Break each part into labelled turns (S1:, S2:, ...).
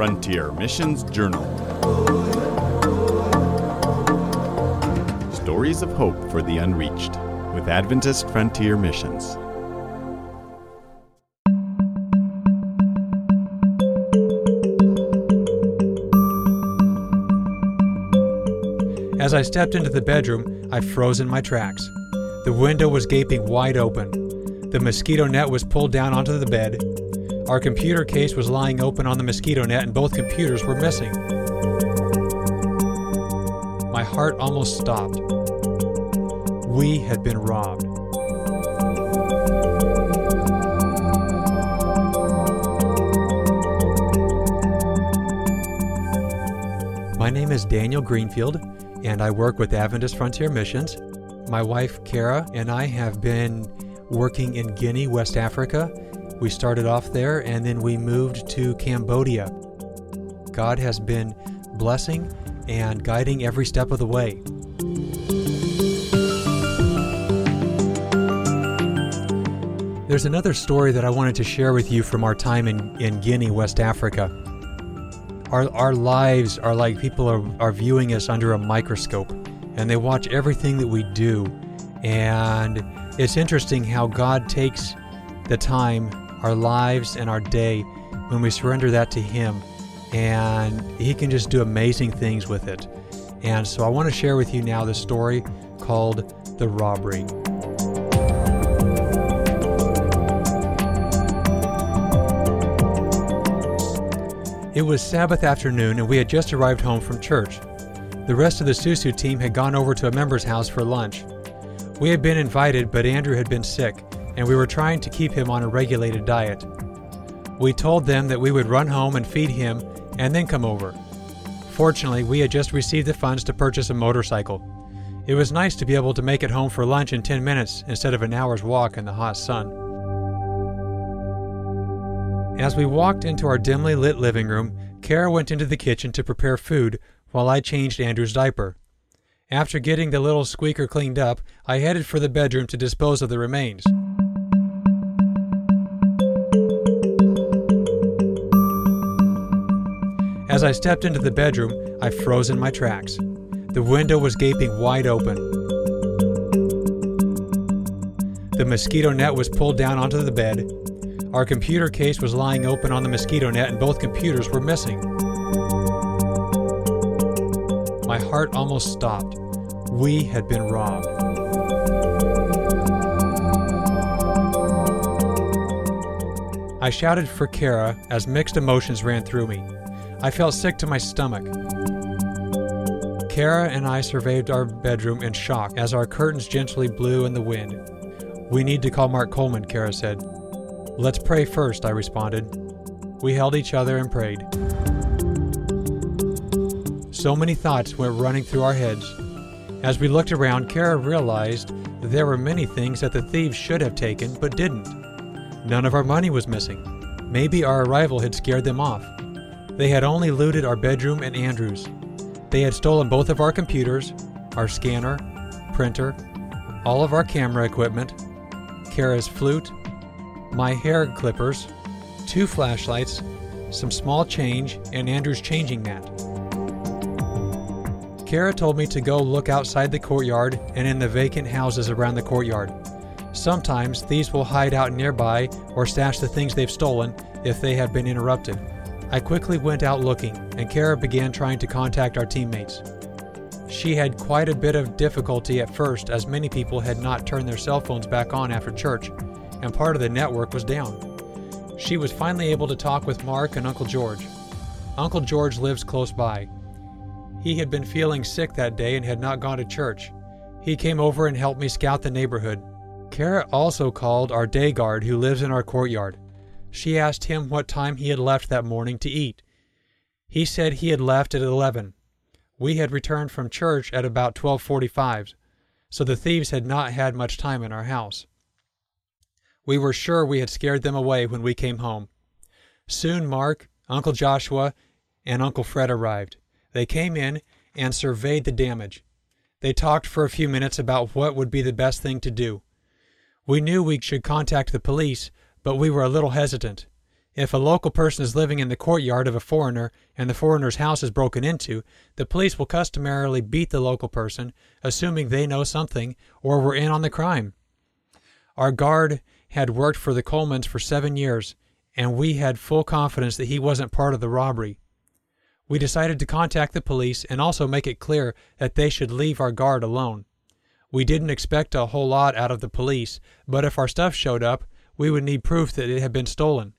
S1: Frontier Missions Journal. Stories of Hope for the Unreached with Adventist Frontier Missions.
S2: As I stepped into the bedroom, I froze in my tracks. The window was gaping wide open. The mosquito net was pulled down onto the bed. Our computer case was lying open on the mosquito net, and both computers were missing. My heart almost stopped. We had been robbed. My name is Daniel Greenfield, and I work with Adventist Frontier Missions. My wife, Kara, and I have been working in Guinea, West Africa. We started off there and then we moved to Cambodia. God has been blessing and guiding every step of the way. There's another story that I wanted to share with you from our time in, in Guinea, West Africa. Our, our lives are like people are, are viewing us under a microscope and they watch everything that we do. And it's interesting how God takes the time, our lives, and our day when we surrender that to Him, and He can just do amazing things with it. And so I want to share with you now the story called The Robbery. It was Sabbath afternoon, and we had just arrived home from church. The rest of the Susu team had gone over to a member's house for lunch. We had been invited, but Andrew had been sick, and we were trying to keep him on a regulated diet. We told them that we would run home and feed him and then come over. Fortunately, we had just received the funds to purchase a motorcycle. It was nice to be able to make it home for lunch in 10 minutes instead of an hour's walk in the hot sun. As we walked into our dimly lit living room, Kara went into the kitchen to prepare food while I changed Andrew's diaper. After getting the little squeaker cleaned up, I headed for the bedroom to dispose of the remains. As I stepped into the bedroom, I froze in my tracks. The window was gaping wide open. The mosquito net was pulled down onto the bed. Our computer case was lying open on the mosquito net, and both computers were missing. My heart almost stopped. We had been robbed. I shouted for Kara as mixed emotions ran through me. I felt sick to my stomach. Kara and I surveyed our bedroom in shock as our curtains gently blew in the wind. We need to call Mark Coleman, Kara said. Let's pray first, I responded. We held each other and prayed. So many thoughts went running through our heads. As we looked around, Kara realized there were many things that the thieves should have taken but didn't. None of our money was missing. Maybe our arrival had scared them off. They had only looted our bedroom and Andrew's. They had stolen both of our computers, our scanner, printer, all of our camera equipment, Kara's flute, my hair clippers, two flashlights, some small change, and Andrew's changing mat. Kara told me to go look outside the courtyard and in the vacant houses around the courtyard. Sometimes thieves will hide out nearby or stash the things they've stolen if they have been interrupted. I quickly went out looking, and Kara began trying to contact our teammates. She had quite a bit of difficulty at first, as many people had not turned their cell phones back on after church, and part of the network was down. She was finally able to talk with Mark and Uncle George. Uncle George lives close by. He had been feeling sick that day and had not gone to church. He came over and helped me scout the neighborhood. Kara also called our day guard who lives in our courtyard. She asked him what time he had left that morning to eat. He said he had left at 11. We had returned from church at about 12:45, so the thieves had not had much time in our house. We were sure we had scared them away when we came home. Soon Mark, Uncle Joshua, and Uncle Fred arrived. They came in and surveyed the damage. They talked for a few minutes about what would be the best thing to do. We knew we should contact the police, but we were a little hesitant. If a local person is living in the courtyard of a foreigner and the foreigner's house is broken into, the police will customarily beat the local person, assuming they know something or were in on the crime. Our guard had worked for the Colemans for seven years, and we had full confidence that he wasn't part of the robbery. We decided to contact the police and also make it clear that they should leave our guard alone. We didn't expect a whole lot out of the police, but if our stuff showed up, we would need proof that it had been stolen.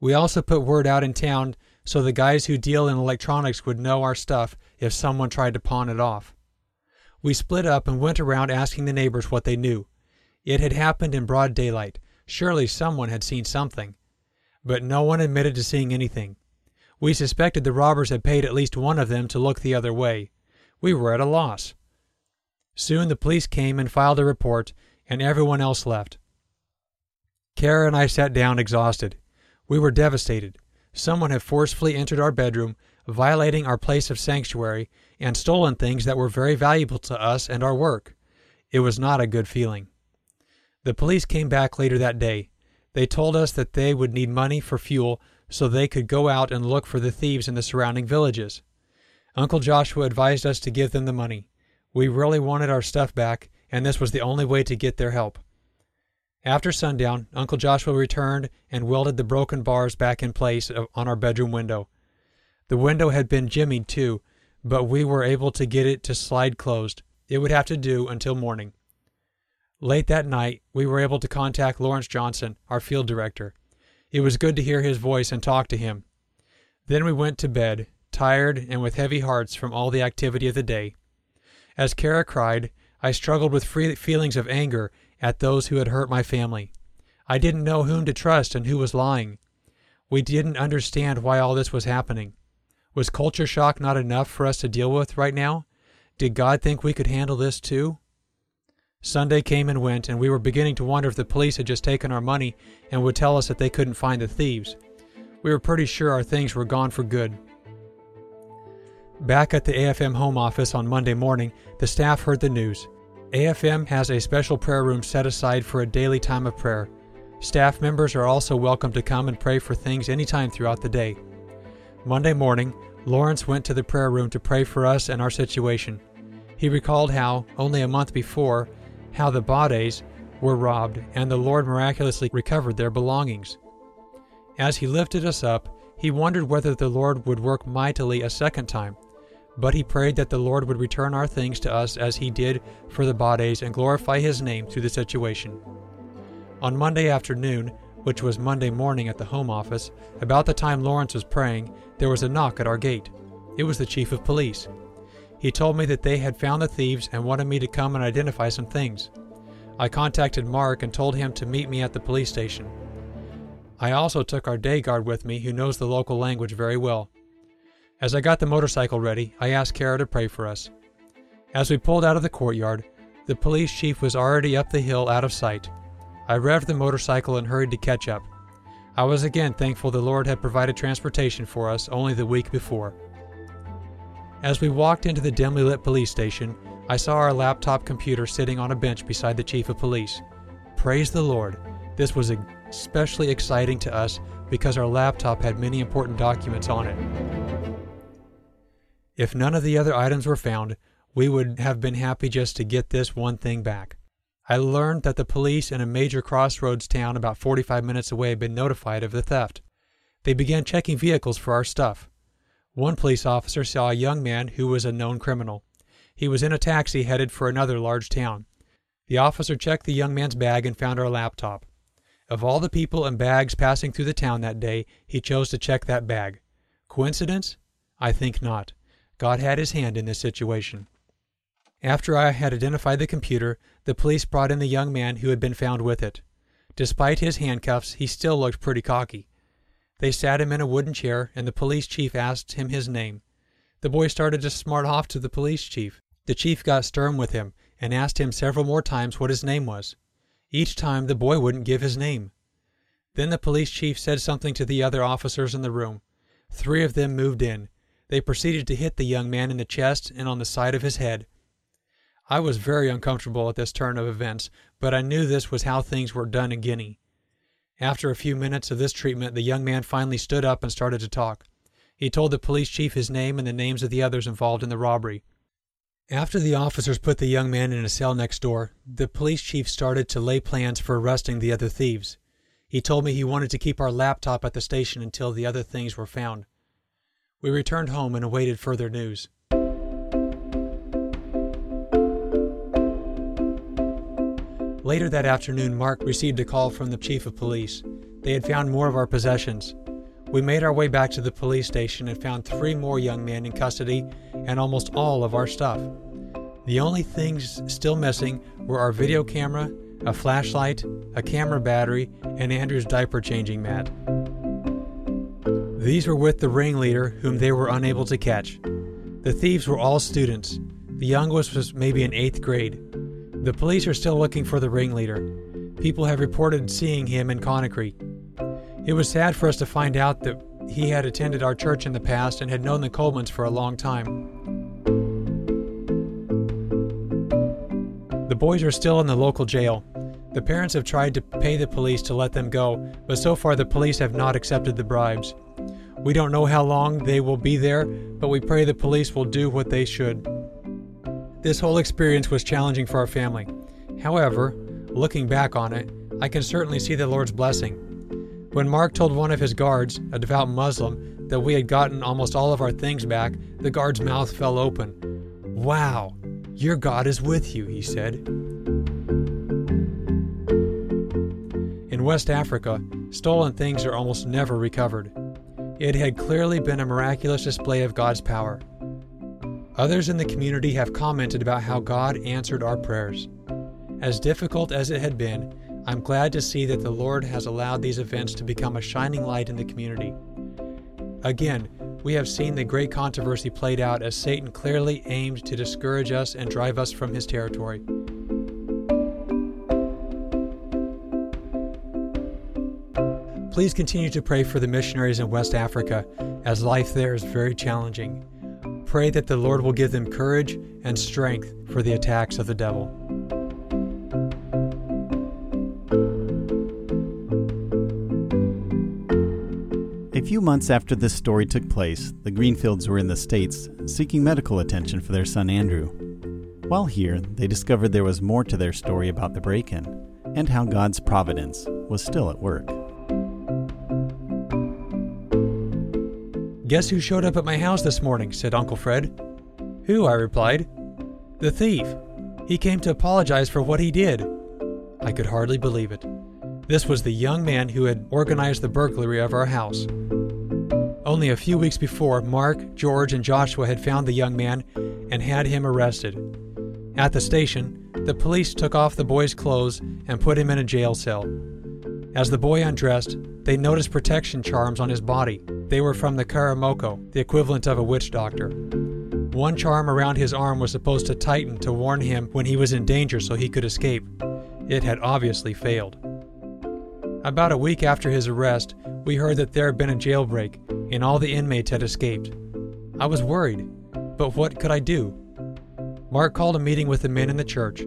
S2: We also put word out in town so the guys who deal in electronics would know our stuff if someone tried to pawn it off. We split up and went around asking the neighbors what they knew. It had happened in broad daylight. Surely someone had seen something. But no one admitted to seeing anything. We suspected the robbers had paid at least one of them to look the other way. We were at a loss. Soon the police came and filed a report, and everyone else left. Kara and I sat down exhausted. We were devastated. Someone had forcefully entered our bedroom, violating our place of sanctuary, and stolen things that were very valuable to us and our work. It was not a good feeling. The police came back later that day. They told us that they would need money for fuel so they could go out and look for the thieves in the surrounding villages. Uncle Joshua advised us to give them the money. We really wanted our stuff back, and this was the only way to get their help. After sundown, Uncle Joshua returned and welded the broken bars back in place on our bedroom window. The window had been jimmied too, but we were able to get it to slide closed. It would have to do until morning. Late that night, we were able to contact Lawrence Johnson, our field director. It was good to hear his voice and talk to him. Then we went to bed, tired and with heavy hearts from all the activity of the day. As Kara cried, I struggled with feelings of anger at those who had hurt my family. I didn't know whom to trust and who was lying. We didn't understand why all this was happening. Was culture shock not enough for us to deal with right now? Did God think we could handle this too? Sunday came and went, and we were beginning to wonder if the police had just taken our money and would tell us that they couldn't find the thieves. We were pretty sure our things were gone for good. Back at the AFM home office on Monday morning, the staff heard the news. AFM has a special prayer room set aside for a daily time of prayer. Staff members are also welcome to come and pray for things anytime throughout the day. Monday morning, Lawrence went to the prayer room to pray for us and our situation. He recalled how, only a month before, how the Bades were robbed and the Lord miraculously recovered their belongings. As he lifted us up, he wondered whether the Lord would work mightily a second time but he prayed that the Lord would return our things to us as he did for the Bades and glorify his name through the situation. On Monday afternoon, which was Monday morning at the home office, about the time Lawrence was praying, there was a knock at our gate. It was the chief of police. He told me that they had found the thieves and wanted me to come and identify some things. I contacted Mark and told him to meet me at the police station. I also took our day guard with me, who knows the local language very well. As I got the motorcycle ready, I asked Kara to pray for us. As we pulled out of the courtyard, the police chief was already up the hill out of sight. I revved the motorcycle and hurried to catch up. I was again thankful the Lord had provided transportation for us only the week before. As we walked into the dimly lit police station, I saw our laptop computer sitting on a bench beside the chief of police. Praise the Lord! This was especially exciting to us because our laptop had many important documents on it. If none of the other items were found, we would have been happy just to get this one thing back. I learned that the police in a major crossroads town about 45 minutes away had been notified of the theft. They began checking vehicles for our stuff. One police officer saw a young man who was a known criminal. He was in a taxi headed for another large town. The officer checked the young man's bag and found our laptop. Of all the people and bags passing through the town that day, he chose to check that bag. Coincidence? I think not. God had his hand in this situation. After I had identified the computer, the police brought in the young man who had been found with it. Despite his handcuffs, he still looked pretty cocky. They sat him in a wooden chair, and the police chief asked him his name. The boy started to smart off to the police chief. The chief got stern with him and asked him several more times what his name was. Each time the boy wouldn't give his name. Then the police chief said something to the other officers in the room. Three of them moved in, they proceeded to hit the young man in the chest and on the side of his head. I was very uncomfortable at this turn of events, but I knew this was how things were done in Guinea. After a few minutes of this treatment, the young man finally stood up and started to talk. He told the police chief his name and the names of the others involved in the robbery. After the officers put the young man in a cell next door, the police chief started to lay plans for arresting the other thieves. He told me he wanted to keep our laptop at the station until the other things were found. We returned home and awaited further news. Later that afternoon, Mark received a call from the chief of police. They had found more of our possessions. We made our way back to the police station and found three more young men in custody and almost all of our stuff. The only things still missing were our video camera, a flashlight, a camera battery, and Andrew's diaper changing mat. These were with the ringleader, whom they were unable to catch. The thieves were all students. The youngest was maybe in eighth grade. The police are still looking for the ringleader. People have reported seeing him in Conakry. It was sad for us to find out that he had attended our church in the past and had known the Colemans for a long time. The boys are still in the local jail. The parents have tried to pay the police to let them go, but so far the police have not accepted the bribes. We don't know how long they will be there, but we pray the police will do what they should. This whole experience was challenging for our family. However, looking back on it, I can certainly see the Lord's blessing. When Mark told one of his guards, a devout Muslim, that we had gotten almost all of our things back, the guard's mouth fell open. Wow, your God is with you, he said. In West Africa, stolen things are almost never recovered. It had clearly been a miraculous display of God's power. Others in the community have commented about how God answered our prayers. As difficult as it had been, I'm glad to see that the Lord has allowed these events to become a shining light in the community. Again, we have seen the great controversy played out as Satan clearly aimed to discourage us and drive us from his territory. Please continue to pray for the missionaries in West Africa, as life there is very challenging pray that the Lord will give them courage and strength for the attacks of the devil.
S1: A few months after this story took place, the Greenfields were in the States seeking medical attention for their son Andrew. While here, they discovered there was more to their story about the break in and how God's providence was still at work.
S2: Guess who showed up at my house this morning? said Uncle Fred. Who? I replied. The thief. He came to apologize for what he did. I could hardly believe it. This was the young man who had organized the burglary of our house. Only a few weeks before, Mark, George, and Joshua had found the young man and had him arrested. At the station, the police took off the boy's clothes and put him in a jail cell. As the boy undressed, they noticed protection charms on his body. They were from the Karamoko, the equivalent of a witch doctor. One charm around his arm was supposed to tighten to warn him when he was in danger so he could escape. It had obviously failed. About a week after his arrest, we heard that there had been a jailbreak and all the inmates had escaped. I was worried, but what could I do? Mark called a meeting with the men in the church.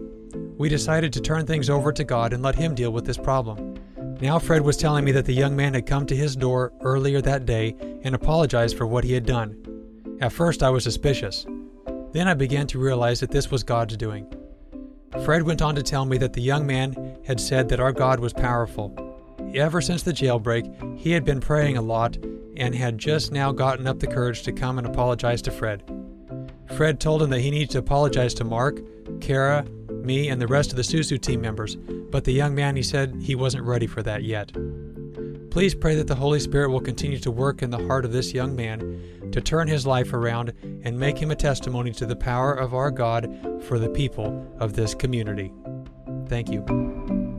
S2: We decided to turn things over to God and let Him deal with this problem. Now, Fred was telling me that the young man had come to his door earlier that day and apologized for what he had done. At first, I was suspicious. Then I began to realize that this was God's doing. Fred went on to tell me that the young man had said that our God was powerful. Ever since the jailbreak, he had been praying a lot and had just now gotten up the courage to come and apologize to Fred. Fred told him that he needed to apologize to Mark, Kara, me, and the rest of the Susu team members, but the young man, he said, he wasn't ready for that yet. Please pray that the Holy Spirit will continue to work in the heart of this young man to turn his life around and make him a testimony to the power of our God for the people of this community. Thank you.